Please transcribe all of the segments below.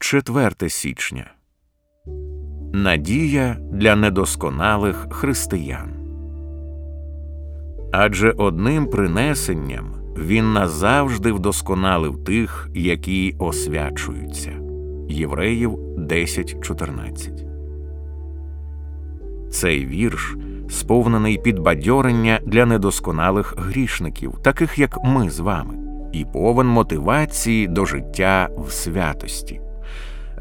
4 січня. Надія для недосконалих християн. Адже одним принесенням він назавжди вдосконалив тих, які освячуються. Євреїв 10.14. Цей вірш сповнений підбадьорення для недосконалих грішників, таких як ми з вами, і повен мотивації до життя в святості.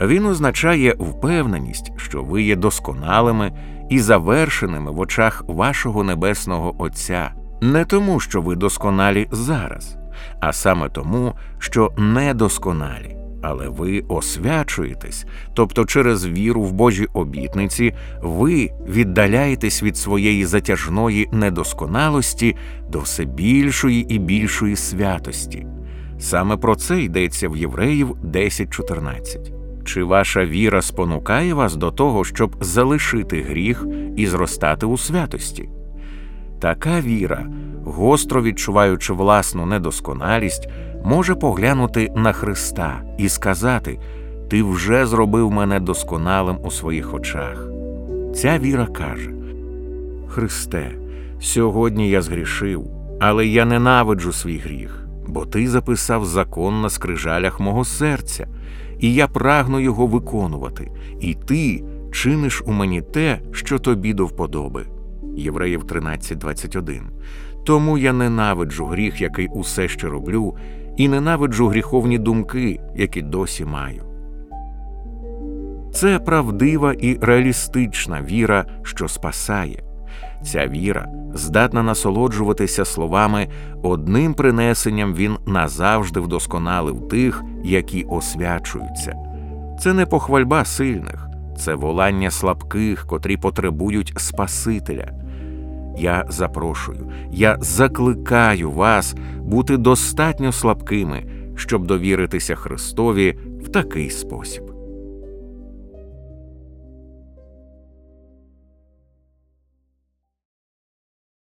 Він означає впевненість, що ви є досконалими і завершеними в очах вашого небесного Отця, не тому, що ви досконалі зараз, а саме тому, що недосконалі але ви освячуєтесь, тобто через віру в Божі обітниці ви віддаляєтесь від своєї затяжної недосконалості до все більшої і більшої святості. Саме про це йдеться в Євреїв 10.14. Чи ваша віра спонукає вас до того, щоб залишити гріх і зростати у святості? Така віра, гостро відчуваючи власну недосконалість, може поглянути на Христа і сказати: Ти вже зробив мене досконалим у своїх очах. Ця віра каже: Христе, сьогодні я згрішив, але я ненавиджу свій гріх, бо Ти записав закон на скрижалях мого серця, і я прагну його виконувати, і ти чиниш у мені те, що тобі до вподоби. Євреїв 13.21. Тому я ненавиджу гріх, який усе ще роблю, і ненавиджу гріховні думки, які досі маю. Це правдива і реалістична віра, що спасає. Ця віра здатна насолоджуватися словами одним принесенням він назавжди вдосконалив тих, які освячуються. Це не похвальба сильних, це волання слабких, котрі потребують Спасителя. Я запрошую, я закликаю вас бути достатньо слабкими, щоб довіритися Христові в такий спосіб.